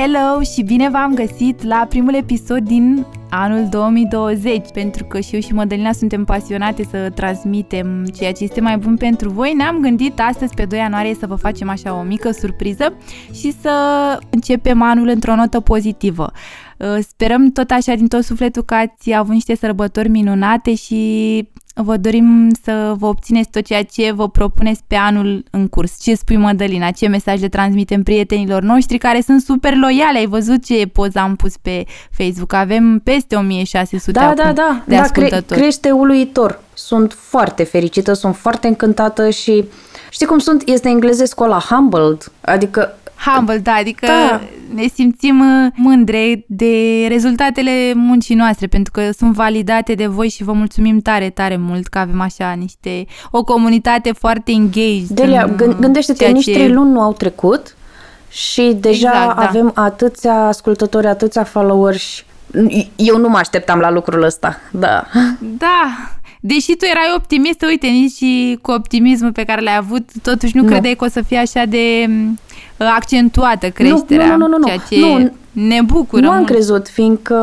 Hello și bine v-am găsit la primul episod din anul 2020, pentru că și eu și Mădălina suntem pasionate să transmitem ceea ce este mai bun pentru voi. Ne-am gândit astăzi, pe 2 ianuarie, să vă facem așa o mică surpriză și să începem anul într-o notă pozitivă. Uh, sperăm tot așa din tot sufletul că ați avut niște sărbători minunate și vă dorim să vă obțineți tot ceea ce vă propuneți pe anul în curs. Ce spui, Mădălina? Ce mesaj le transmitem prietenilor noștri care sunt super loiale? Ai văzut ce poză am pus pe Facebook? Avem peste 1600 da, acum da, da, de da, ascultători. Cre- crește uluitor. Sunt foarte fericită, sunt foarte încântată și știi cum sunt? Este englezesc ăla, humbled. Adică Humble, da, adică Da. ne simțim uh, mândre de rezultatele muncii noastre, pentru că sunt validate de voi și vă mulțumim tare, tare mult că avem așa niște, o comunitate foarte engaged. Delia, în, gân- gândește-te, ceea nici ce- trei luni nu au trecut și deja Exact, da. avem atâția ascultători, atâția followers. Eu nu mă așteptam la lucrul ăsta, da. Da, deși tu erai optimist, uite, nici și cu optimismul pe care l-ai avut, totuși nu, Nu. credeai că o să fie așa de m, accentuată creșterea, nu, nu, nu, nu. ceea ce Nu, ne bucură nu am mult. crezut, fiindcă,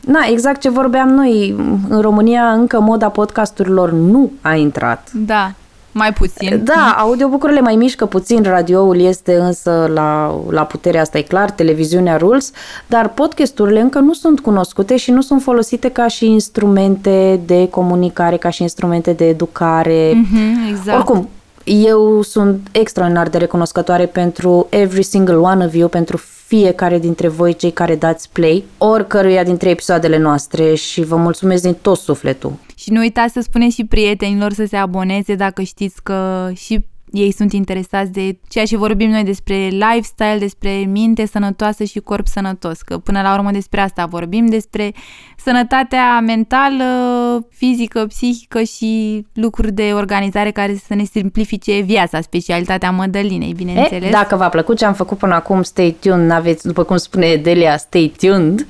na, exact ce vorbeam noi, în România încă moda podcasturilor nu a intrat. Da, mai puțin. Da, audiobucurile mai mișcă puțin, radioul este însă la, la puterea asta, e clar, televiziunea rules, dar podcasturile încă nu sunt cunoscute și nu sunt folosite ca și instrumente de comunicare, ca și instrumente de educare. Mhm, exact. Oricum, eu sunt extraordinar de recunoscătoare pentru every single one of you, pentru fiecare dintre voi cei care dați play oricăruia dintre episoadele noastre și vă mulțumesc din tot sufletul. Și nu uitați să spuneți și prietenilor să se aboneze dacă știți că și ei sunt interesați de ceea ce vorbim noi despre lifestyle, despre minte sănătoasă și corp sănătos. Că până la urmă despre asta vorbim, despre sănătatea mentală, fizică, psihică și lucruri de organizare care să ne simplifice viața, specialitatea Mădălinei, bineînțeles. E, dacă v-a plăcut ce am făcut până acum, stay tuned, n-aveți, după cum spune Delia, stay tuned,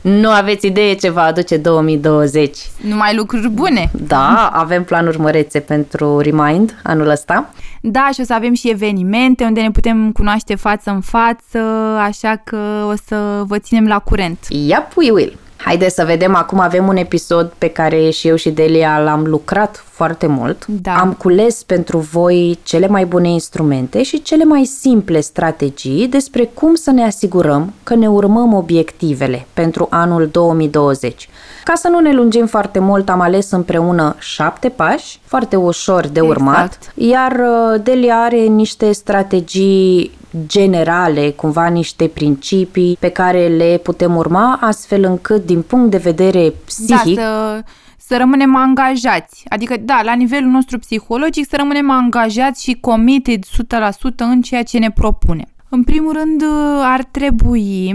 nu aveți idee ce va aduce 2020. Numai lucruri bune. Da, avem planuri mărețe pentru Remind anul ăsta. Da, și o să avem și evenimente unde ne putem cunoaște față în față, așa că o să vă ținem la curent. Yep, we will. Haideți să vedem, acum avem un episod pe care și eu și Delia l-am lucrat foarte mult. Da. Am cules pentru voi cele mai bune instrumente și cele mai simple strategii despre cum să ne asigurăm că ne urmăm obiectivele pentru anul 2020. Ca să nu ne lungim foarte mult, am ales împreună șapte pași, foarte ușor de urmat, Exact. iar uh, Delia are niște strategii generale, cumva niște principii pe care le putem urma, astfel încât, din punct de vedere psihic, Da, să, să rămânem angajați. Adică, da, la nivelul nostru psihologic, să rămânem angajați și committed 100% în ceea ce ne propunem. În primul rând, ar trebui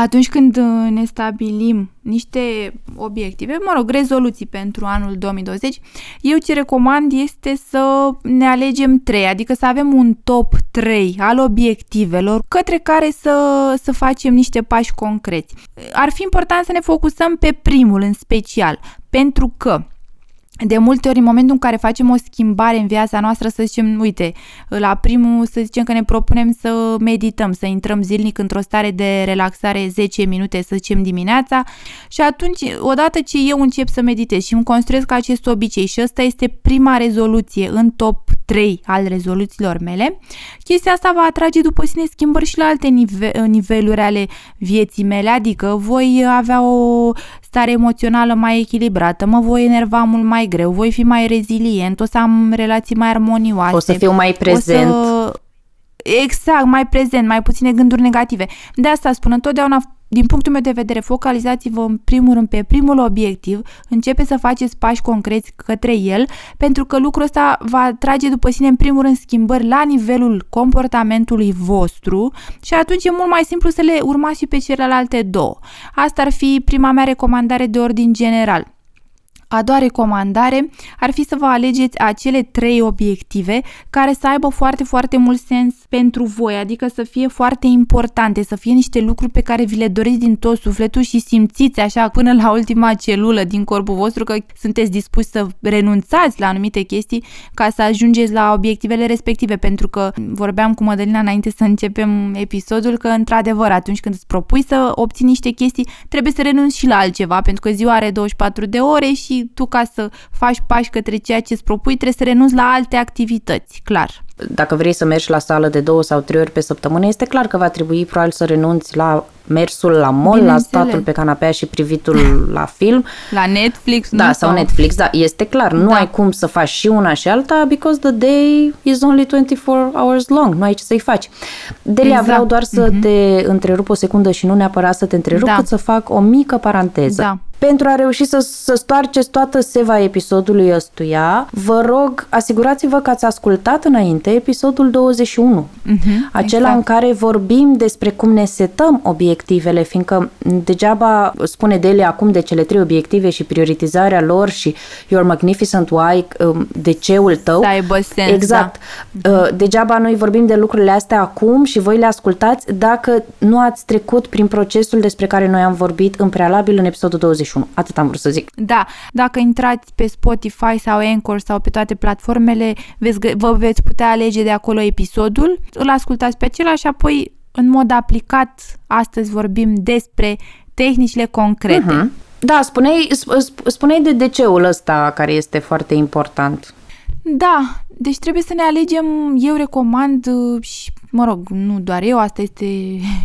atunci când uh, ne stabilim niște obiective, mă rog, rezoluții pentru anul 2020, eu ce recomand este să ne alegem trei, adică să avem un top 3 al obiectivelor către care să, să facem niște pași concreți. Ar fi important să ne focusăm pe primul în special, pentru că de multe ori, în momentul în care facem o schimbare în viața noastră, să zicem, uite, la primul, să zicem că ne propunem să medităm, să intrăm zilnic într-o stare de relaxare 10 minute, să zicem, dimineața și atunci, odată ce eu încep să meditez și îmi construiesc acest obicei și ăsta este prima rezoluție în top 3 al rezoluțiilor mele, chestia asta va atrage după sine schimbări și la alte nive- niveluri ale vieții mele, adică voi avea o stare emoțională mai echilibrată, mă voi enerva mult mai greu, voi fi mai rezilient, o să am relații mai armonioase. o să fiu mai prezent. O să... Exact, mai prezent, mai puține gânduri negative. De asta spun, întotdeauna din punctul meu de vedere, focalizați-vă în primul rând pe primul obiectiv, începe să faceți pași concreți către el, pentru că lucrul ăsta va trage după sine în primul rând schimbări la nivelul comportamentului vostru și atunci e mult mai simplu să le urmați și pe celelalte două. Asta ar fi prima mea recomandare de ordin general. A doua recomandare ar fi să vă alegeți acele trei obiective care să aibă foarte, foarte mult sens pentru voi, adică să fie foarte importante, să fie niște lucruri pe care vi le doriți din tot sufletul și simțiți așa până la ultima celulă din corpul vostru că sunteți dispuși să renunțați la anumite chestii ca să ajungeți la obiectivele respective, pentru că vorbeam cu Mădălina înainte să începem episodul că într-adevăr atunci când îți propui să obții niște chestii trebuie să renunți și la altceva, pentru că ziua are 24 de ore și tu ca să faci pași către ceea ce îți propui trebuie să renunți la alte activități, clar. Dacă vrei să mergi la sală de două sau trei ori pe săptămână, este clar că va trebui probabil să renunți la mersul la mall, la statul pe canapea și privitul la film. La Netflix, Da, nu? sau Netflix, da, este clar. Nu da. ai cum să faci și una și alta because the day is only 24 hours long. Nu ai ce să-i faci. Delia, exact. vreau doar să mm-hmm. te întrerup o secundă și nu neapărat să te întrerup, da. cât să fac o mică paranteză. Da. Pentru a reuși să, să stoarceți toată seva episodului ăstuia, vă rog, asigurați-vă că ați ascultat înainte episodul 21, uh-huh, acela exact. în care vorbim despre cum ne setăm obiectivele, fiindcă degeaba spune Dele acum de cele trei obiective și prioritizarea lor și Your Magnificent Why, um, de ceul tău. Să aibă sens, Exact. Da. Degeaba noi vorbim de lucrurile astea acum și voi le ascultați dacă nu ați trecut prin procesul despre care noi am vorbit în prealabil în episodul 21. 21. Atât am vrut să zic. Da, dacă intrați pe Spotify sau Anchor sau pe toate platformele, veți, vă veți putea alege de acolo episodul, îl ascultați pe acela și apoi în mod aplicat astăzi vorbim despre tehnicile concrete. Uh-huh. Da, spuneai, spuneai de DC-ul ăsta care este foarte important. Da, deci trebuie să ne alegem, eu recomand și, mă rog, nu doar eu, asta este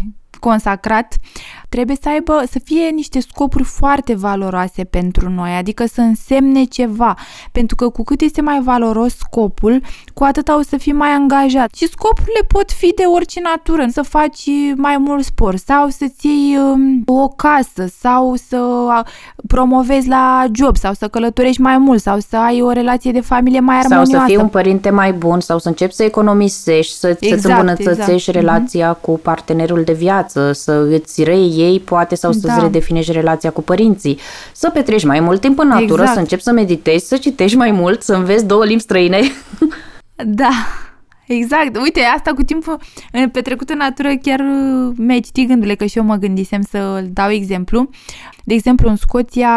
consacrat, trebuie să aibă, să fie niște scopuri foarte valoroase pentru noi, adică să însemne ceva, pentru că cu cât este mai valoros scopul, cu atât o să fii mai angajat. Și scopurile pot fi de orice natură, să faci mai mult sport sau să-ți iei um, o casă sau să promovezi la job sau să călătorești mai mult sau să ai o relație de familie mai armonioasă. Sau să fii un părinte mai bun sau să începi să economisești, să, exact, să-ți îmbunătățești exact. relația mm-hmm. cu partenerul de viață, să îți reiei ei, poate, sau să-ți da. redefinești relația cu părinții, să petreci mai mult timp în natură, exact. să începi să meditezi, să citești mai mult, să înveți două limbi străine. Da, Exact. Uite, asta cu timpul petrecut în natură chiar mi-ai citit gândurile, că și eu mă gândisem să dau exemplu. De exemplu, în Scoția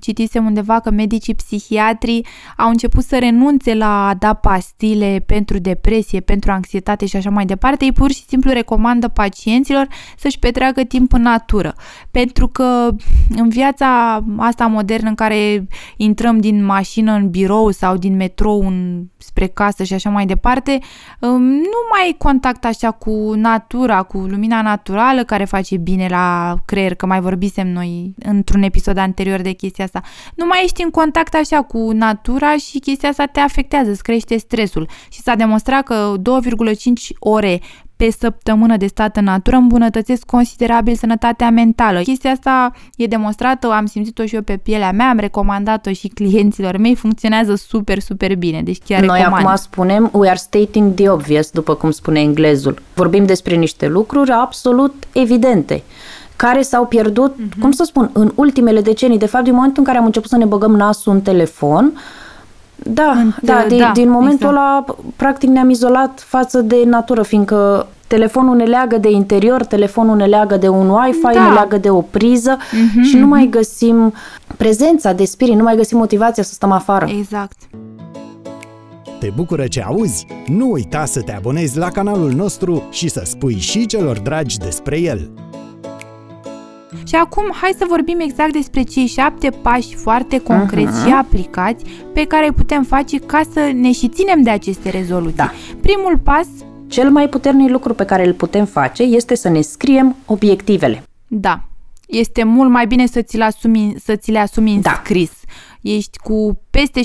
citisem undeva că medicii psihiatrii au început să renunțe la a da pastile pentru depresie, pentru anxietate și așa mai departe. Ei pur și simplu recomandă pacienților să-și petreacă timp în natură. Pentru că în viața asta modernă în care intrăm din mașină în birou sau din metrou în, spre casă și așa mai departe, um, nu mai ai contact așa cu natura, cu lumina naturală care face bine la creier, că mai vorbisem noi într-un episod anterior de chestia asta. Nu mai ești în contact așa cu natura și chestia asta te afectează, îți crește stresul. Și s-a demonstrat că 2,5 ore pe săptămână de stat în natură îmbunătățesc considerabil sănătatea mentală. Chestia asta e demonstrată, am simțit-o și eu pe pielea mea, am recomandat-o și clienților mei, funcționează super, super bine, deci chiar Noi recomand. acum spunem, we are stating the obvious, după cum spune englezul. Vorbim despre niște lucruri absolut evidente care s-au pierdut, uh-huh. cum să spun, în ultimele decenii. De fapt, din momentul în care am început să ne băgăm nasul în telefon, da, Între, da, de, da, din momentul exact. ăla, practic ne-am izolat față de natură, fiindcă telefonul ne leagă de interior, telefonul ne leagă de un Wi-Fi, da. ne leagă de o priză uh-huh, și nu uh-huh. mai găsim prezența de spirit, nu mai găsim motivația să stăm afară. Exact. Te bucură ce auzi? Nu uita să te abonezi la canalul nostru și să spui și celor dragi despre el. Și acum hai să vorbim exact despre cei șapte pași foarte concreți uh-huh. și aplicați pe care îi putem face ca să ne și ținem de aceste rezoluții. Da. Primul pas cel mai puternic lucru pe care îl putem face este să ne scriem obiectivele. Da. Este mult mai bine să ți le asumi, să ți le asumi în da. scris ești cu peste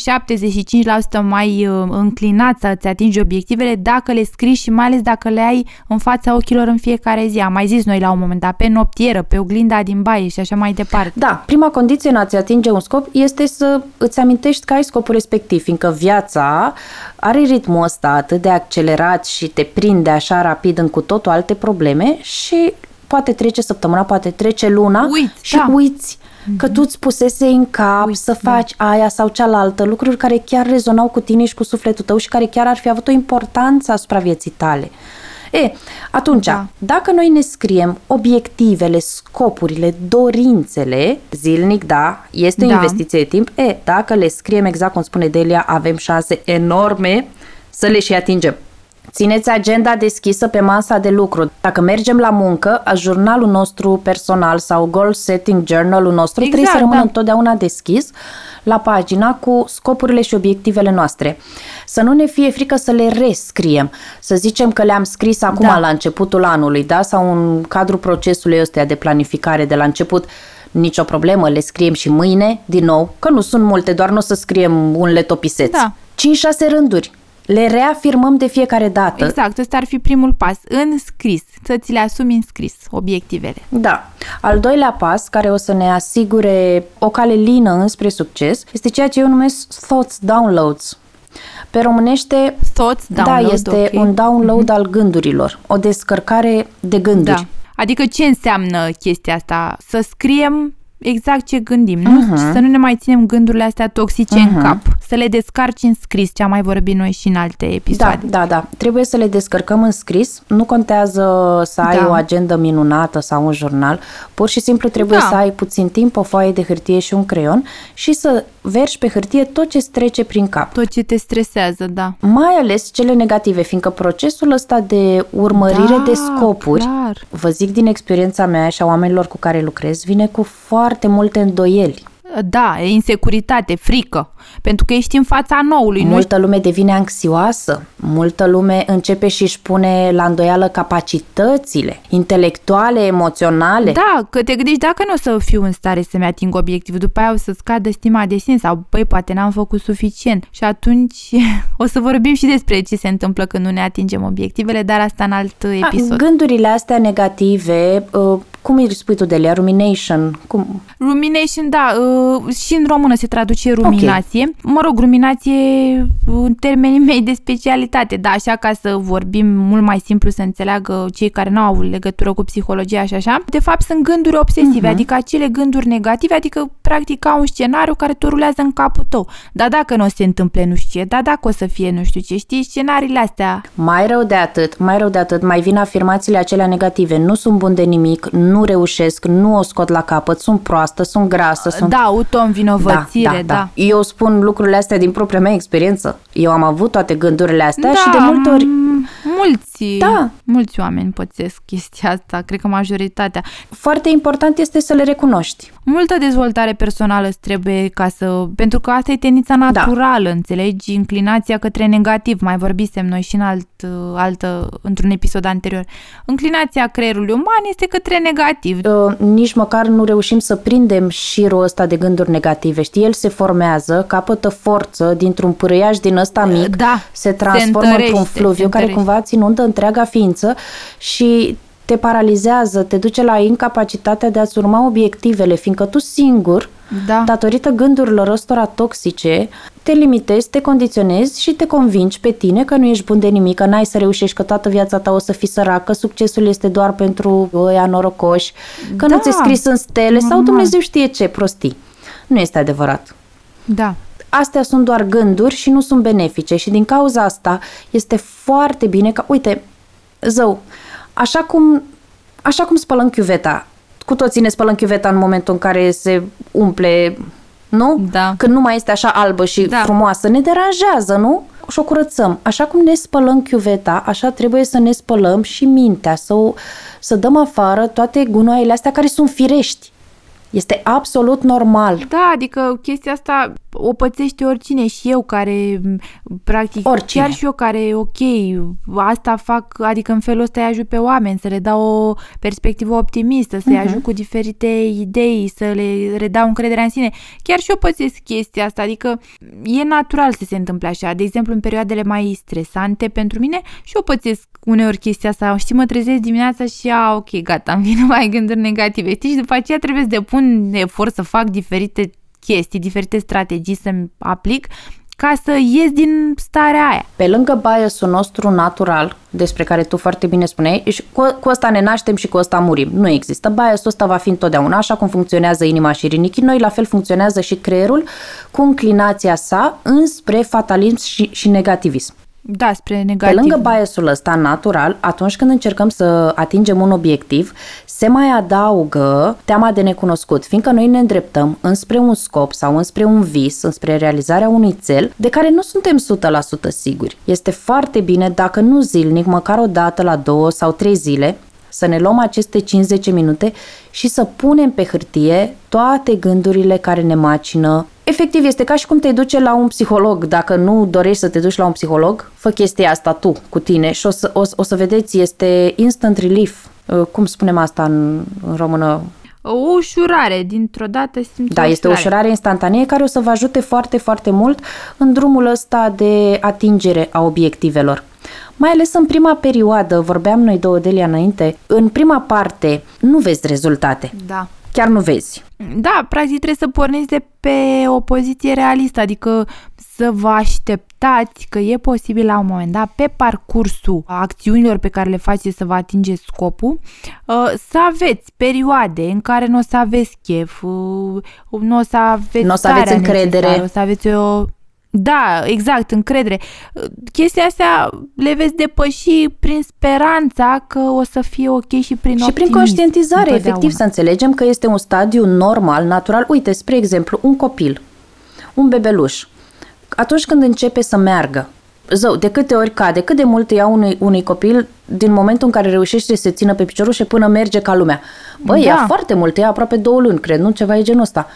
75% mai uh, înclinat să-ți atingi obiectivele dacă le scrii și mai ales dacă le ai în fața ochilor în fiecare zi. Am mai zis noi la un moment dat, pe noptieră, pe oglinda din baie și așa mai departe. Da, prima condiție în a-ți atinge un scop este să îți amintești că ai scopul respectiv, fiindcă viața are ritmul ăsta atât de accelerat și te prinde așa rapid în cu totul alte probleme și poate trece săptămâna, poate trece luna Uiți, și da. uiți că tu îți pusese în cap Uiți, să da. faci aia sau cealaltă, lucruri care chiar rezonau cu tine și cu sufletul tău și care chiar ar fi avut o importanță asupra vieții tale. E, atunci, Da. da. dacă noi ne scriem obiectivele, scopurile, dorințele, zilnic, da, este o Da. investiție de timp, e, dacă le scriem exact cum spune Delia, avem șanse enorme să le și atingem. Țineți agenda deschisă pe masa de lucru. Dacă mergem la muncă, a jurnalul nostru personal sau goal setting journalul nostru Exact, trebuie să rămână da. întotdeauna deschis la pagina cu scopurile și obiectivele noastre. Să nu ne fie frică să le rescriem. Să zicem că le-am scris acum Da. la începutul anului, da? Sau în cadrul procesului ăsta de planificare de la început. Nicio problemă, le scriem și mâine, din nou, că nu sunt multe, doar nu o să scriem un letopiseț. Da. 5-6 rânduri. Le reafirmăm de fiecare dată. Exact, ăsta ar fi primul pas. În scris, să ți le asumi în scris, obiectivele. Da. Al doilea pas, care o să ne asigure o cale lină înspre succes, este ceea ce eu numesc thoughts downloads. Pe românește, Thoughts, da, download, este ok. un download al gândurilor, o descărcare de gânduri. Da. Adică ce înseamnă chestia asta? Să scriem exact ce gândim, nu? Mhm. Să nu ne mai ținem gândurile astea toxice în cap. Să le descarci în scris, ce am mai vorbit noi și în alte Da, episoade. da, da. Trebuie să le descărcăm în scris. Nu contează să ai Da. o agendă minunată sau un jurnal. Pur și simplu trebuie Da. să ai puțin timp, o foaie de hârtie și un creion și să vergi pe hârtie tot ce îți trece prin cap. Tot ce te stresează, da. Mai ales cele negative, fiindcă procesul ăsta de urmărire Da, de scopuri, clar. vă zic din experiența mea și a oamenilor cu care lucrez, vine cu foarte multe îndoieli. Da, e insecuritate, frică. Pentru că ești în fața noului. Nu Multă lume devine anxioasă, multă lume începe și își pune la îndoială capacitățile intelectuale, emoționale. Da, că te gândești dacă nu o să fiu în stare să-mi ating obiectivul, după aia o să scadă stima de sine sau, băi, poate n-am făcut suficient. Și atunci o să vorbim și despre ce se întâmplă când nu ne atingem obiectivele, dar asta în alt A, episod. Gândurile astea negative, uh, cum îi spui tu, Delia? Rumination? Cum? Rumination, da, uh, și în română se traduce ruminație. Mă rog, ruminație în termenii mei de specialitate, da, așa ca să vorbim mult mai simplu să înțeleagă cei care nu au legătură cu psihologia și așa. De fapt, sunt gânduri obsesive, Mhm. adică acele gânduri negative, adică practic ca un scenariu care te rulează în capul tău. Dar dacă nu o să se întâmple nu știu ce, dar dacă o să fie nu știu ce, știi, scenariile astea Mai rău de atât, mai rău de atât, mai vin afirmațiile acelea negative. Nu sunt bun de nimic, nu reușesc, nu o scot la capăt, sunt proastă, sunt grasă, sunt... Da, auto-învinovățire, da. Eu spun lucrurile astea din propria mea experiență. Eu am avut toate gândurile astea Da, și de multe ori... m- mulți, Da. Mulți oameni pățesc chestia asta, cred că majoritatea. Foarte important este să le recunoști. Multă dezvoltare personală îți trebuie ca să... Pentru că asta e tendința naturală, da. înțelegi? Inclinația către negativ. Mai vorbisem noi și în alt, altă, într-un episod anterior. Înclinația creierului uman este către negativ. Uh, nici măcar nu reușim să prindem șirul ăsta de gânduri negative. Știi, el se formează, capătă forță dintr-un pârâiaș din ăsta mic, Da, se se transformă într-un întărește, fluviu se care întărește. cumva îți inundă întreaga ființă și te paralizează, te duce la incapacitatea de a-ți urma obiectivele, fiindcă tu singur, Da. datorită gândurilor ăstora toxice, te limitezi, te condiționezi și te convingi pe tine că nu ești bun de nimic, că n-ai să reușești, că toată viața ta o să fii sărac, că succesul este doar pentru ăia norocoși, că Da, nu ți-e scris în stele sau normal. Dumnezeu știe ce prostii. Nu este adevărat. Da. Astea sunt doar gânduri și nu sunt benefice și din cauza asta este foarte bine că, uite, zău, așa cum, așa cum spălăm chiuveta, cu toții ne spălăm chiuveta în momentul în care se umple, nu? Da. Când nu mai este așa albă și Da. frumoasă, ne deranjează, nu? Și o curățăm. Așa cum ne spălăm chiuveta, așa trebuie să ne spălăm și mintea, să, o, să dăm afară toate gunoaiele astea care sunt firești. Este absolut normal. Da, adică chestia asta o pățește oricine și eu care, practic, Oricine. chiar și eu care, ok, asta fac, adică în felul ăsta îi ajut pe oameni, să le dau o perspectivă optimistă, să-i Mhm. ajut cu diferite idei, să le redau încrederea în sine. Chiar și eu pățesc chestia asta, adică e natural să se întâmple așa. De exemplu, în perioadele mai stresante pentru mine și eu pățesc uneori chestia asta. Știi, mă trezesc dimineața și, a, ok, gata, îmi vin numai gânduri negative. Știi, și după aceea trebuie să depun efort să fac diferite chestii, diferite strategii să-mi aplic ca să ies din starea aia. Pe lângă biasul nostru natural, despre care tu foarte bine spuneai, și cu, cu ăsta ne naștem și cu ăsta murim. Nu există. Biasul ăsta va fi întotdeauna așa cum funcționează inima și rinichii noi, la fel funcționează și creierul cu înclinația sa înspre fatalism și, și negativism. Da, spre Pe negativ. lângă biasul ăsta natural, atunci când încercăm să atingem un obiectiv, se mai adaugă teama de necunoscut, fiindcă noi ne îndreptăm înspre un scop sau înspre un vis, înspre realizarea unui cel de care nu suntem 100% siguri. Este foarte bine dacă nu zilnic, măcar o dată la două sau trei zile, să ne luăm aceste 5-10 minute și să punem pe hârtie toate gândurile care ne macină. Efectiv, este ca și cum te duce la un psiholog. Dacă nu dorești să te duci la un psiholog, fă chestia asta tu, cu tine și o să, o, o să vedeți, este instant relief. Uh, Cum spunem asta în, în română? O ușurare, dintr-o dată simți Da, este o ușurare instantanee care o să vă ajute foarte, foarte mult în drumul ăsta de atingere a obiectivelor. Mai ales în prima perioadă, vorbeam noi două Delia înainte, în prima parte nu vezi rezultate. Da. Chiar nu vezi. Da, practic trebuie să porniți de pe o poziție realistă, adică să vă așteptați că e posibil la un moment dat, pe parcursul acțiunilor pe care le faceți să vă atingeți scopul, uh, să aveți perioade în care nu o să aveți chef, uh, nu o să aveți Nu o să aveți starea încredere. necesară, O să aveți o... Da, exact, încredere. Uh, Chestia astea le veți depăși prin speranța că o să fie ok și prin Și prin optimism conștientizare, întotdeauna. efectiv, să înțelegem că este un stadiu normal, natural. Uite, spre exemplu, un copil, un bebeluș, atunci când începe să meargă, zău, de câte ori cade, cât de mult ia unui, unui copil din momentul în care reușește să se țină pe piciorușe până merge ca lumea. Băi, Da. ia foarte mult, ia aproape două luni, cred, nu? Ceva e genul ăsta.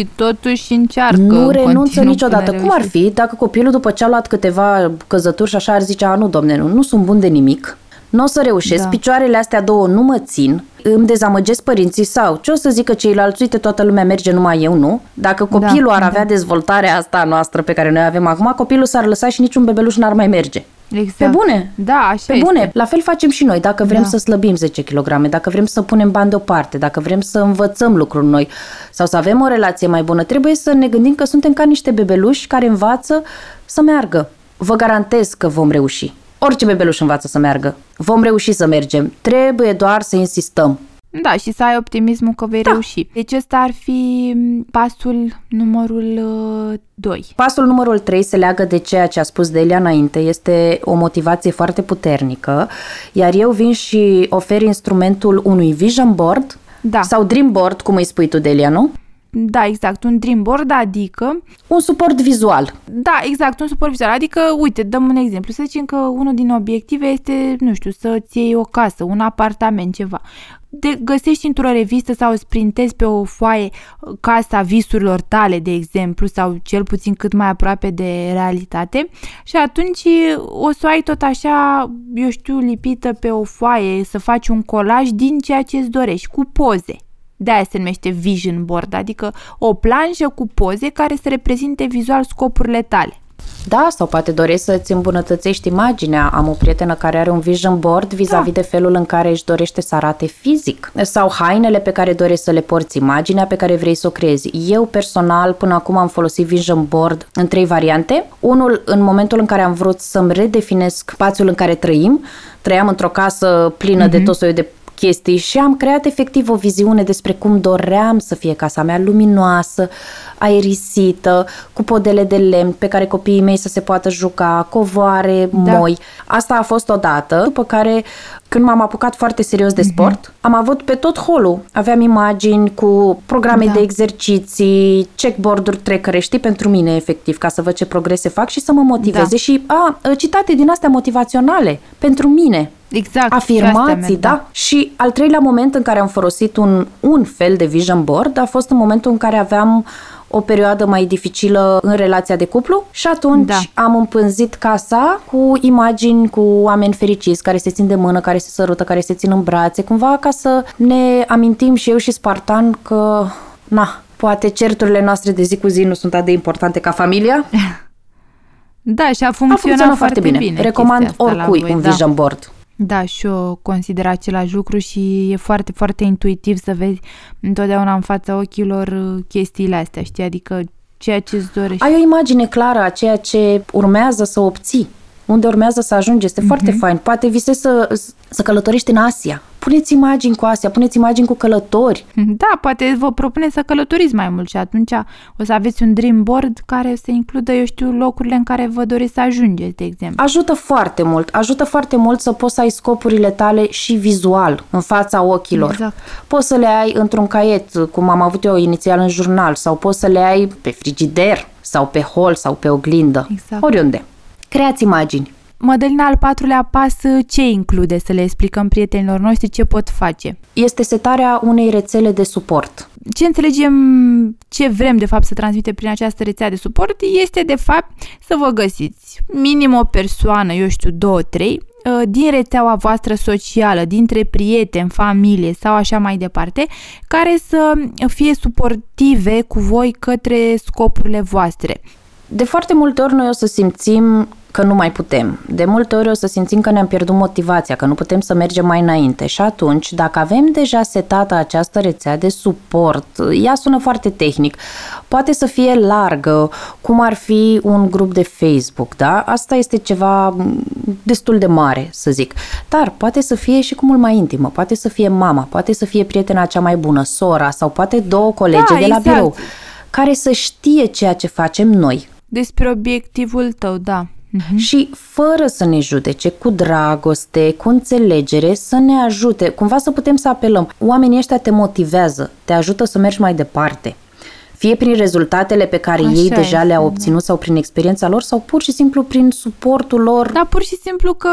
Și totuși încearcă. nu în renunță continuu niciodată. până Cum ar reușește. fi dacă copilul după ce a luat câteva căzături și așa ar zice, a, nu, domne, nu, nu sunt bun de nimic, nu o să reușesc, Da. picioarele astea două nu mă țin, îmi dezamăgesc părinții sau ce o să zică ceilalți, uite, toată lumea merge, numai eu nu. Dacă copilul Da, ar da. avea dezvoltarea asta noastră pe care noi avem acum, copilul s-ar lăsa și niciun bebeluș n-ar mai merge. Exact. Pe bune? Da, așa Pe este. bune, la fel facem și noi. Dacă vrem Da. să slăbim 10 kg, dacă vrem să punem bani deoparte, dacă vrem să învățăm lucruri noi sau să avem o relație mai bună, trebuie să ne gândim că suntem ca niște bebeluși care învață să meargă. Vă garantez că vom reuși. Orice bebeluș învață să meargă. Vom reuși să mergem. Trebuie doar să insistăm. Da, și să ai optimismul că vei Da. reuși. Deci ăsta ar fi m, pasul numărul 2. Pasul numărul 3 se leagă de ceea ce a spus Delia înainte. Este o motivație foarte puternică, iar eu vin și ofer instrumentul unui vision board Da. sau dream board, cum îi spui tu, Delia, nu? Da, exact, un dream board, adică Un suport vizual. Da, exact, un suport vizual. Adică, uite, dăm un exemplu. Să zicem că unul din obiective este, nu știu, să-ți iei o casă, un apartament, ceva. De, găsești într-o revistă sau îți printezi pe o foaie uh, casa visurilor tale, de exemplu, sau cel puțin cât mai aproape de realitate și atunci o să o ai tot așa, eu știu, lipită pe o foaie, să faci un colaj din ceea ce îți dorești, cu poze. De aia se numește vision board, adică o planșă cu poze care să reprezinte vizual scopurile tale. Da, sau poate dorești să-ți îmbunătățești imaginea. Am o prietenă care are un vision board vis-a-vis de felul în care își dorește să arate fizic. Sau hainele pe care dorești să le porți, imaginea pe care vrei să o creezi. Eu personal până acum am folosit vision board în trei variante. Unul în momentul în care am vrut să-mi redefinesc spațiul în care trăim. Trăiam într-o casă plină de tot soiul de chestii și am creat efectiv o viziune despre cum doream să fie casa mea luminoasă, aerisită, cu podele de lemn pe care copiii mei să se poată juca, covoare, da. moi. Asta a fost odată, după care când m-am apucat foarte serios de mhm. sport, uh-huh. am avut pe tot holul. Aveam imagini cu programe da. de exerciții, checkboard-uri trecăre, știi, pentru mine, efectiv, ca să văd ce progrese fac și să mă motiveze. Da. Și, a, citate din astea motivaționale, pentru mine. Exact. Afirmații, da. da. Și al treilea moment în care am folosit un, un fel de vision board a fost în momentul în care aveam o perioadă mai dificilă în relația de cuplu și atunci da. am împânzit casa cu imagini cu oameni fericiți care se țin de mână, care se sărută, care se țin în brațe, cumva ca să ne amintim și eu și Spartan că, na, poate certurile noastre de zi cu zi nu sunt atât de importante ca familia. Da, și a funcționat, a funcționat foarte bine. bine Recomand oricui voi, un da. vision board. Da, și eu consider același lucru și e foarte, foarte intuitiv să vezi întotdeauna în fața ochilor uh, chestiile astea, știi? Adică ceea ce îți dorești. Ai o imagine clară a ceea ce urmează să obții unde urmează să ajungi. Este uh-huh. foarte fain. Poate visezi să, să călătoriști în Asia. Puneți imagini cu Asia, puneți imagini cu călători. Da, poate vă propune să călătoriți mai mult și atunci o să aveți un dream board care să includă, eu știu, locurile în care vă doriți să ajungeți, de exemplu. Ajută foarte mult. Ajută foarte mult să poți să ai scopurile tale și vizual, în fața ochilor. Exact. Poți să le ai într-un caiet, cum am avut eu inițial în jurnal, sau poți să le ai pe frigider, sau pe hol, sau pe oglindă, exact. oriunde. Creați imagini. Mădălina al patrulea pas ce include să le explicăm prietenilor noștri ce pot face? Este setarea unei rețele de suport. Ce înțelegem, ce vrem de fapt să transmite prin această rețea de suport este de fapt să vă găsiți minim o persoană, eu știu, două, trei, ă, din rețeaua voastră socială, dintre prieteni, familie sau așa mai departe, care să fie suportive cu voi către scopurile voastre. De foarte multe ori noi o să simțim că nu mai putem. De multe ori o să simțim că ne-am pierdut motivația, că nu putem să mergem mai înainte și atunci, dacă avem deja setată această rețea de suport, ea sună foarte tehnic, poate să fie largă, cum ar fi un grup de Facebook, da? Asta este ceva destul de mare, să zic. Dar poate să fie și cu mult mai intimă, poate să fie mama, poate să fie prietena cea mai bună, sora sau poate două colege da, de la exact. birou care să știe ceea ce facem noi, despre obiectivul tău, da. Uh-huh. Și fără să ne judece, cu dragoste, cu înțelegere, să ne ajute, cumva să putem să apelăm. Oamenii ăștia te motivează, te ajută să mergi mai departe. Fie prin rezultatele pe care Așa ei deja este, le-au obținut da. sau prin experiența lor sau pur și simplu prin suportul lor. Da, pur și simplu că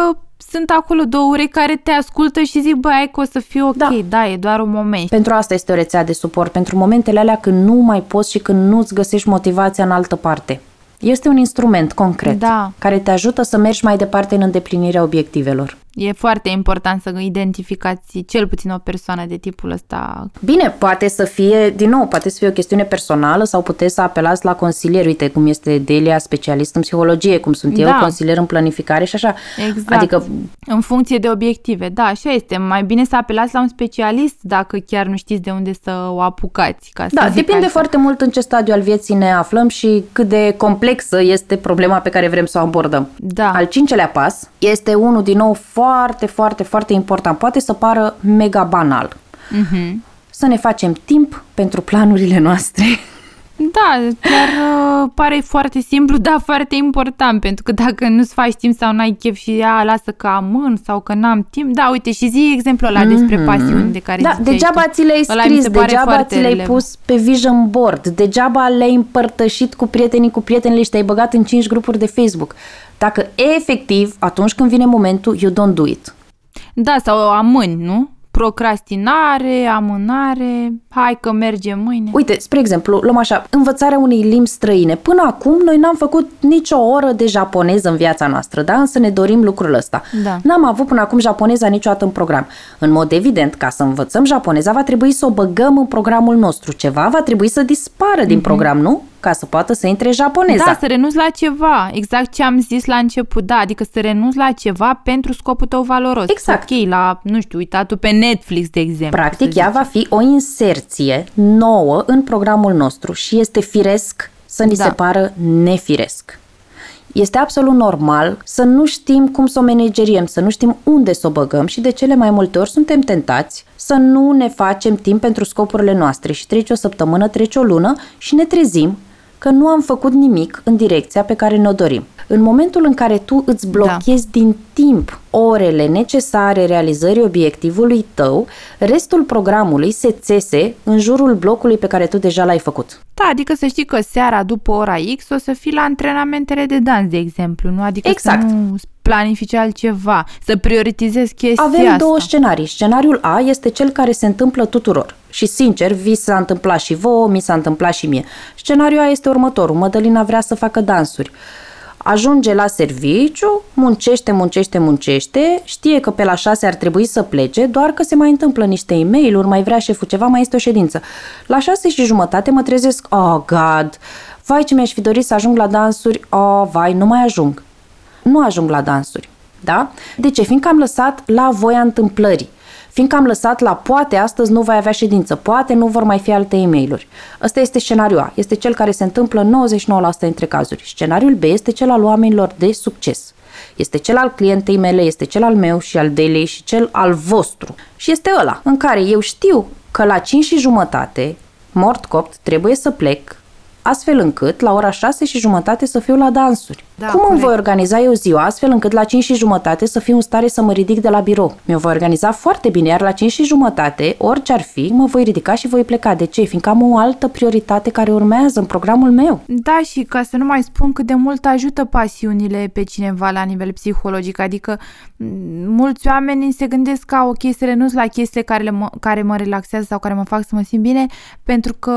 sunt acolo două ore care te ascultă și zic, băi, ai că o să fie ok, da. da, e doar un moment. Pentru asta este o rețea de suport, pentru momentele alea când nu mai poți și când nu-ți găsești motivația în altă parte. Este un instrument concret da. care te ajută să mergi mai departe în îndeplinirea obiectivelor. E foarte important să identificați cel puțin o persoană de tipul ăsta. Bine, poate să fie, din nou, poate să fie o chestiune personală sau puteți să apelați la consilier. Uite cum este Delia, specialist în psihologie, cum sunt da. eu, consilier în planificare și așa. Exact. Adică... În funcție de obiective. Da, așa este. Mai bine să apelați la un specialist dacă chiar nu știți de unde să o apucați. Ca să da, depinde așa. foarte mult în ce stadiu al vieții ne aflăm și cât de complexă este problema pe care vrem să o abordăm. Da. Al cincelea pas este unul, din nou, foarte foarte, foarte, foarte important. Poate să pară mega banal. Uh-huh. Să ne facem timp pentru planurile noastre. Da, chiar uh, pare foarte simplu, dar foarte important, pentru că dacă nu-ți faci timp sau n-ai chef și ea lasă că amân sau că n-am timp, da, uite, și zi exemplul ăla mm-hmm. despre pasiuni de care Da, degeaba ți le-ai scris, degeaba ți le-ai pus pe vision board, degeaba le-ai împărtășit cu prietenii, cu prietenile și te-ai băgat în 5 grupuri de Facebook. Dacă efectiv, atunci când vine momentul, you don't do it. Da, sau amâni, nu? Procrastinare, amânare, hai că mergem mâine. Uite, spre exemplu, luăm așa, învățarea unei limbi străine. Până acum noi n-am făcut nicio oră de japoneză în viața noastră, da? Însă ne dorim lucrul ăsta. Da. N-am avut până acum japoneza niciodată în program. În mod evident, ca să învățăm japoneza, va trebui să o băgăm în programul nostru. Ceva va trebui să dispară din mm-hmm. program, nu? Ca să poată să intre japoneza. Da, să renunți la ceva. Exact ce am zis la început. Da, adică să renunți la ceva pentru scopul tău valoros. Exact. Ok, la, nu știu, uitatul pe Netflix, de exemplu. Practic, ea va fi o inserție nouă în programul nostru și este firesc să ni da. se pară nefiresc. Este absolut normal să nu știm cum să o manageriem, să nu știm unde să o băgăm și de cele mai multe ori suntem tentați să nu ne facem timp pentru scopurile noastre și trece o săptămână, trece o lună și ne trezim că nu am făcut nimic în direcția pe care ne-o dorim. În momentul în care tu îți blochezi da. din timp orele necesare realizării obiectivului tău, restul programului se țese în jurul blocului pe care tu deja l-ai făcut. Da, adică să știi că seara după ora X o să fii la antrenamentele de dans, de exemplu, nu? Adică exact. să nu planifici altceva, să prioritizezi chestia Avem asta. două scenarii. Scenariul A este cel care se întâmplă tuturor. Și sincer, vi s-a întâmplat și vouă, mi s-a întâmplat și mie. Scenariul A este următorul. Mădălina vrea să facă dansuri ajunge la serviciu, muncește, muncește, muncește, știe că pe la 6 ar trebui să plece, doar că se mai întâmplă niște e mail mai vrea șeful ceva, mai este o ședință. La 6 și jumătate mă trezesc, oh, God, vai ce mi-aș fi dorit să ajung la dansuri, oh, vai, nu mai ajung. Nu ajung la dansuri. Da? De ce? Fiindcă am lăsat la voia întâmplării fiindcă am lăsat la poate astăzi nu vai avea ședință, poate nu vor mai fi alte e mail Ăsta este scenariul A, este cel care se întâmplă 99% dintre cazuri. Scenariul B este cel al oamenilor de succes. Este cel al clientei mele, este cel al meu și al Delei și cel al vostru. Și este ăla în care eu știu că la 5 și jumătate, mort copt, trebuie să plec, astfel încât la ora 6 și jumătate să fiu la dansuri. Da, Cum corect. îmi voi organiza eu ziua astfel încât la 5 și jumătate să fiu în stare să mă ridic de la birou? Mi-o voi organiza foarte bine, iar la 5 și jumătate, orice ar fi, mă voi ridica și voi pleca. De ce? Fiindcă am o altă prioritate care urmează în programul meu. Da, și ca să nu mai spun cât de mult ajută pasiunile pe cineva la nivel psihologic, adică mulți oameni se gândesc ca o chestiile nu sunt la chestii care, le mă, care mă relaxează sau care mă fac să mă simt bine, pentru că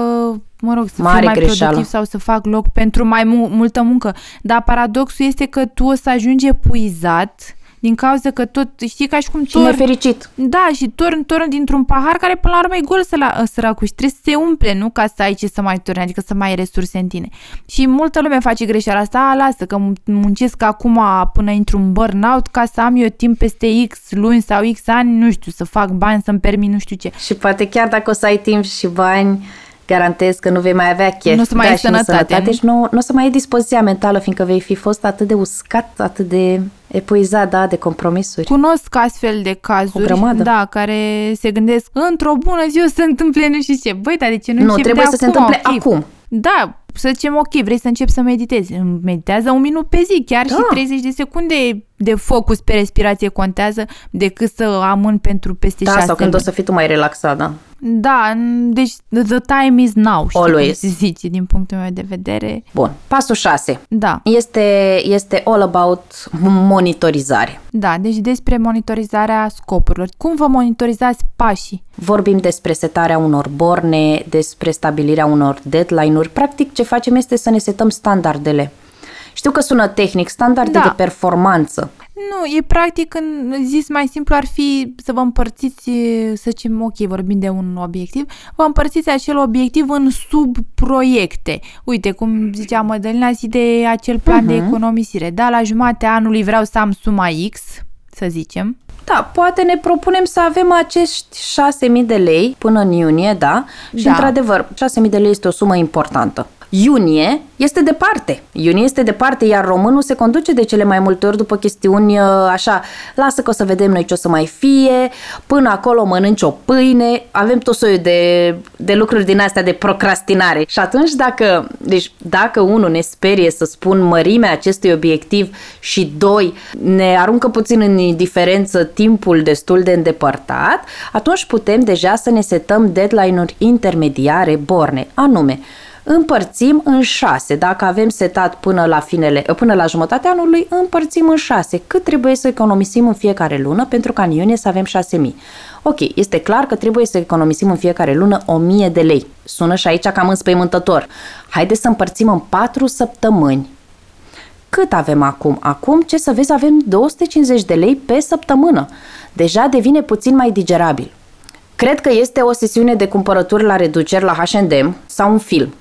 mă rog, să Mare fiu mai greșeală. productiv sau să fac loc pentru mai mu- multă muncă. Dar paradoxul este că tu o să ajungi epuizat din cauza că tot, știi, ca și cum și nefericit. Da, și torn, torn dintr-un pahar care până la urmă e gol să la săracul și trebuie să se umple, nu? Ca să ai ce să mai torni, adică să mai ai resurse în tine. Și multă lume face greșeala asta, a, lasă că muncesc acum până intru în burnout ca să am eu timp peste X luni sau X ani, nu știu, să fac bani, să-mi permit nu știu ce. Și poate chiar dacă o să ai timp și bani, garantez că nu vei mai avea chef. Nu o să mai da, ai sănătate. sănătate. Deci nu, nu o să mai ai dispoziția mentală, fiindcă vei fi fost atât de uscat, atât de epuizat, da, de compromisuri. Cunosc astfel de cazuri, da, care se gândesc într-o bună zi o să se întâmple nu știu ce. Băi, dar de ce nu Nu, trebuie să acum, se întâmple okay. acum. Da, să zicem, ok, vrei să începi să meditezi. Meditează un minut pe zi, chiar da. și 30 de secunde de focus pe respirație contează decât să amân pentru peste da, 6 sau când o să fii tu mai relaxat, da. Da, deci the time is now, știi Always. cum se zice din punctul meu de vedere. Bun, pasul 6. Da. Este, este all about monitorizare. Da, deci despre monitorizarea scopurilor. Cum vă monitorizați pașii? Vorbim despre setarea unor borne, despre stabilirea unor deadline-uri. Practic, ce facem este să ne setăm standardele. Știu că sună tehnic, standarde da. de performanță. Nu, e practic, în zis mai simplu ar fi să vă împărțiți, să zicem, ok, vorbim de un obiectiv, vă împărțiți acel obiectiv în subproiecte. Uite, cum zicea Mădălina, zi de acel plan uh-huh. de mhm. economisire. Da, la jumatea anului vreau să am suma X, să zicem. Da, poate ne propunem să avem acești 6.000 de lei până în iunie, da? Și da. într-adevăr, 6.000 de lei este o sumă importantă. Iunie este departe. Iunie este departe, iar românul se conduce de cele mai multe ori după chestiuni uh, așa, lasă că o să vedem noi ce o să mai fie, până acolo mănânci o pâine, avem tot soiul de, de lucruri din astea de procrastinare. Și atunci dacă, deci dacă unul ne sperie să spun mărimea acestui obiectiv și doi, ne aruncă puțin în diferență timpul destul de îndepărtat, atunci putem deja să ne setăm deadline-uri intermediare borne, anume împărțim în șase. Dacă avem setat până la, finele, până la jumătatea anului, împărțim în șase. Cât trebuie să economisim în fiecare lună pentru ca în iunie să avem 6.000? Ok, este clar că trebuie să economisim în fiecare lună 1000 de lei. Sună și aici cam înspăimântător. Haideți să împărțim în 4 săptămâni. Cât avem acum? Acum, ce să vezi, avem 250 de lei pe săptămână. Deja devine puțin mai digerabil. Cred că este o sesiune de cumpărături la reduceri la H&M sau un film.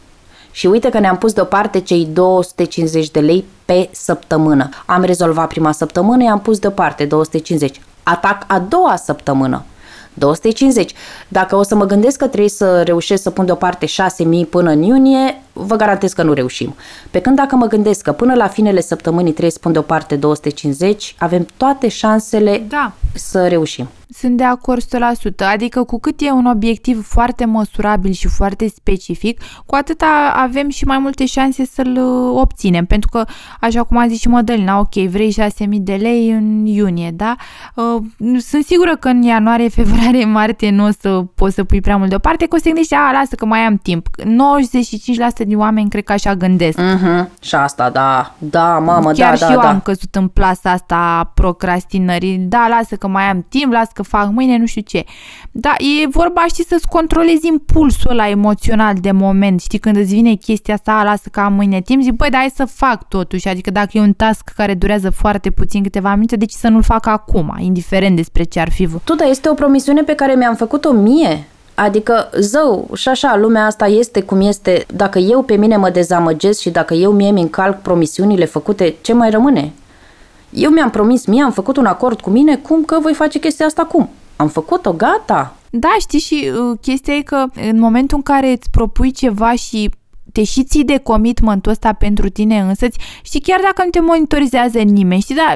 Și uite că ne-am pus deoparte cei 250 de lei pe săptămână. Am rezolvat prima săptămână, i-am pus deoparte 250. Atac a doua săptămână. 250. Dacă o să mă gândesc că trebuie să reușesc să pun deoparte 6.000 până în iunie, vă garantez că nu reușim. Pe când dacă mă gândesc că până la finele săptămânii trebuie să pun deoparte 250, avem toate șansele Da. să reușim. Sunt de acord 100%. Adică cu cât e un obiectiv foarte măsurabil și foarte specific, cu atât avem și mai multe șanse să-l uh, obținem. Pentru că, așa cum a zis și Mădălina, ok, vrei 6.000 de lei în iunie, da? Uh, sunt sigură că în ianuarie, februarie, martie nu o să poți să pui prea mult deoparte, că o să te gândești, a, lasă că mai am timp. 95% din oameni cred că așa gândesc. Mm-hmm. Și asta, da, da, mamă, Chiar da, și da, eu da. am căzut în plasa asta a procrastinării. Da, lasă că mai am timp, lasă că fac mâine, nu știu ce. Da, e vorba, știi, să-ți controlezi impulsul ăla emoțional de moment. Știi, când îți vine chestia asta, "A, lasă că am mâine timp, zic, băi, dar hai să fac totuși. Adică dacă e un task care durează foarte puțin, câteva minute, deci să nu-l fac acum, indiferent despre ce ar fi. Tu, dar este o promisiune pe care mi-am făcut-o mie. Adică, zău, și așa, lumea asta este cum este. Dacă eu pe mine mă dezamăgesc și dacă eu mie mi încalc promisiunile făcute, ce mai rămâne? Eu mi-am promis mie, am făcut un acord cu mine, cum că voi face chestia asta cum? Am făcut-o, gata. Da, știi, și uh, chestia e că în momentul în care îți propui ceva și te și ții de commitmentul ăsta pentru tine însăți, știi, chiar dacă nu te monitorizează nimeni, știi, da,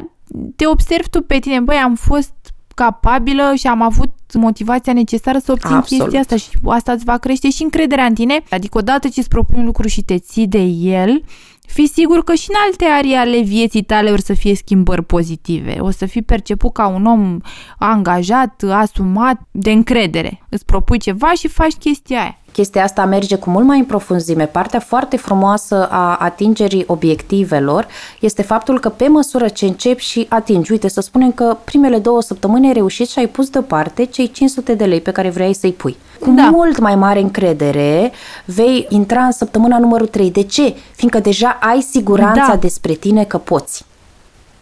te observi tu pe tine, băi, am fost capabilă și am avut motivația necesară să obțin Absolut. chestia asta și asta îți va crește și încrederea în tine. Adică odată ce îți propui un lucru și te ții de el, fii sigur că și în alte arii ale vieții tale or să fie schimbări pozitive. O să fii perceput ca un om angajat, asumat, de încredere. Îți propui ceva și faci chestia aia. Chestia asta merge cu mult mai în profunzime. Partea foarte frumoasă a atingerii obiectivelor este faptul că pe măsură ce începi și atingi, uite, să spunem că primele două săptămâni ai reușit și ai pus deoparte cei 500 de lei pe care vrei să-i pui. Cu Da. mult mai mare încredere vei intra în săptămâna numărul 3. De ce? Fiindcă deja ai siguranța Da. despre tine că poți.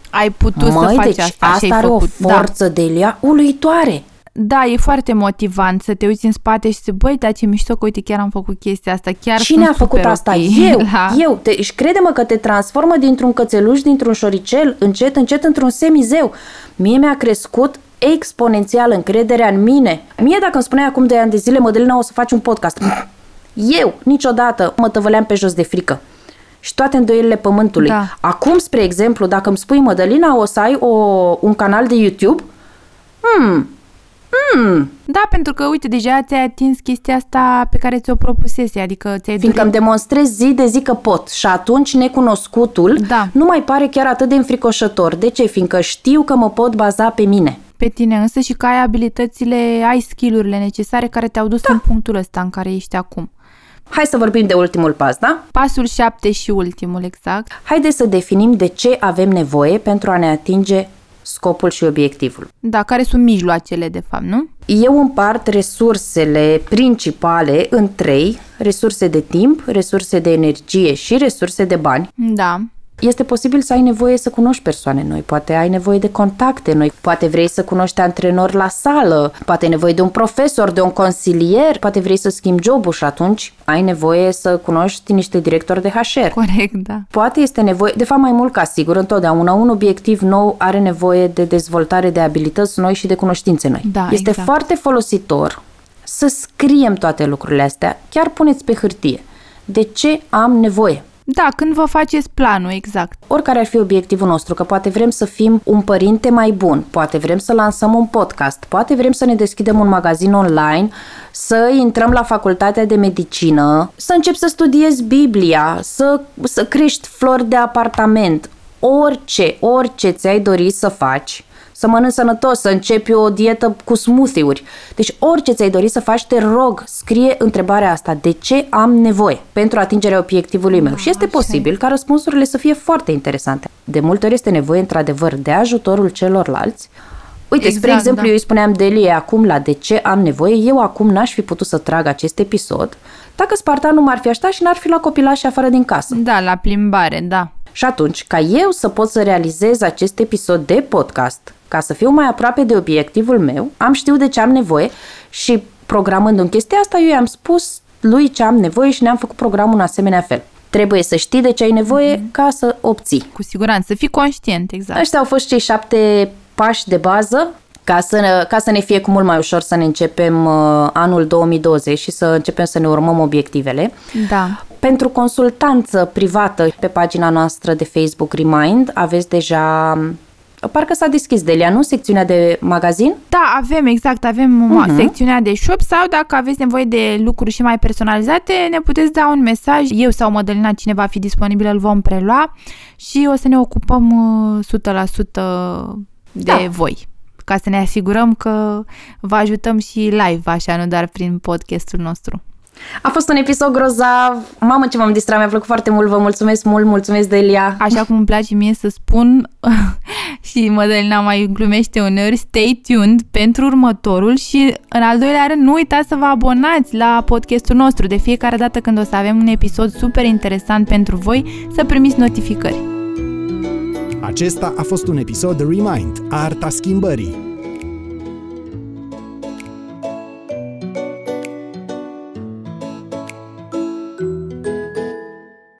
Ai putut Măi, să faci deci asta, asta și ai are făcut. o forță de ea uluitoare. Da. da, e foarte motivant să te uiți în spate și să zici, băi, dar ce mișto că uite chiar am făcut chestia asta. Chiar Cine sunt a făcut super asta? ok Eu, la- eu. Te, și crede-mă că te transformă dintr-un cățeluș, dintr-un șoricel, încet, încet, într-un semizeu. Mie mi-a crescut exponențial încrederea în mine. Mie dacă îmi spuneai acum de ani de zile, Mădălina, o să faci un podcast. Eu, niciodată, mă tăvăleam pe jos de frică. Și toate îndoielile pământului. Da. Acum, spre exemplu, dacă îmi spui, Mădălina, o să ai o, un canal de YouTube, hmm, hmm, Da, pentru că, uite, deja ți-ai atins chestia asta pe care ți-o propusese, adică ți-ai Fiindcă îmi dorit. demonstrez zi de zi că pot și atunci necunoscutul Da. nu mai pare chiar atât de înfricoșător. De ce? Fiindcă știu că mă pot baza pe mine. Pe tine însă și că ai abilitățile, ai skillurile necesare care te-au dus Da. în punctul ăsta în care ești acum. Hai să vorbim de ultimul pas, da? Pasul 7 și ultimul, exact. Haideți să definim de ce avem nevoie pentru a ne atinge scopul și obiectivul. Da, care sunt mijloacele, de fapt, nu? Eu împart resursele principale în trei, resurse de timp, resurse de energie și resurse de bani. Da. Este posibil să ai nevoie să cunoști persoane noi, poate ai nevoie de contacte noi, poate vrei să cunoști antrenori la sală, poate ai nevoie de un profesor, de un consilier, poate vrei să schimbi jobul și atunci ai nevoie să cunoști niște directori de HR. Corect, da. Poate este nevoie, de fapt mai mult ca sigur, întotdeauna un obiectiv nou are nevoie de dezvoltare de abilități noi și de cunoștințe noi. Da, este exact. foarte folositor să scriem toate lucrurile astea, chiar puneți pe hârtie. De ce am nevoie? Da, când vă faceți planul, exact. oricare ar fi obiectivul nostru, că poate vrem să fim un părinte mai bun, poate vrem să lansăm un podcast, poate vrem să ne deschidem un magazin online, să intrăm la facultatea de medicină, să începi să studiezi Biblia, să, să crești flori de apartament, orice, orice ți-ai dori să faci, să mănânci sănătos, să începi o dietă cu smoothie-uri. Deci orice ți-ai dori să faci, te rog, scrie întrebarea asta. De ce am nevoie pentru atingerea obiectivului meu? Și este așa e. posibil ca răspunsurile să fie foarte interesante. De multe ori este nevoie, într-adevăr, de ajutorul celorlalți. Uite, exact, spre Exact, exemplu, da. eu îi spuneam Delie acum la de ce am nevoie, eu acum n-aș fi putut să trag acest episod dacă Spartanul m-ar fi așteptat și n-ar fi luat copilașii afară din casă. Da, la plimbare, da. Și atunci, ca eu să pot să realizez acest episod de podcast, ca să fiu mai aproape de obiectivul meu, am știut de ce am nevoie și programând în chestia asta, eu i-am spus lui ce am nevoie și ne-am făcut programul în asemenea fel. Trebuie să știi de ce ai nevoie mm-hmm. ca să obții. Cu siguranță, să fii conștient, exact. Ăștia au fost cei șapte pași de bază ca să, ca să ne fie cu mult mai ușor să ne începem uh, anul 2020 și să începem să ne urmăm obiectivele. Da. Pentru consultanță privată pe pagina noastră de Facebook Remind aveți deja Parcă s-a deschis Delia, nu? Secțiunea de magazin? Da, avem, exact, avem uh-huh. secțiunea de shop sau dacă aveți nevoie de lucruri și mai personalizate, ne puteți da un mesaj. Eu sau Mădălina, cine va fi disponibil, îl vom prelua și o să ne ocupăm 100% de da. voi ca să ne asigurăm că vă ajutăm și live, așa, nu doar prin podcastul nostru. A fost un episod grozav. Mamă, ce m-am distrat, mi-a plăcut foarte mult. Vă mulțumesc mult, mulțumesc, Delia. Așa cum îmi place mie să spun și Mădălina mai glumește uneori, stay tuned pentru următorul și în al doilea rând nu uitați să vă abonați la podcastul nostru de fiecare dată când o să avem un episod super interesant pentru voi să primiți notificări. Acesta a fost un episod Remind, Arta Schimbării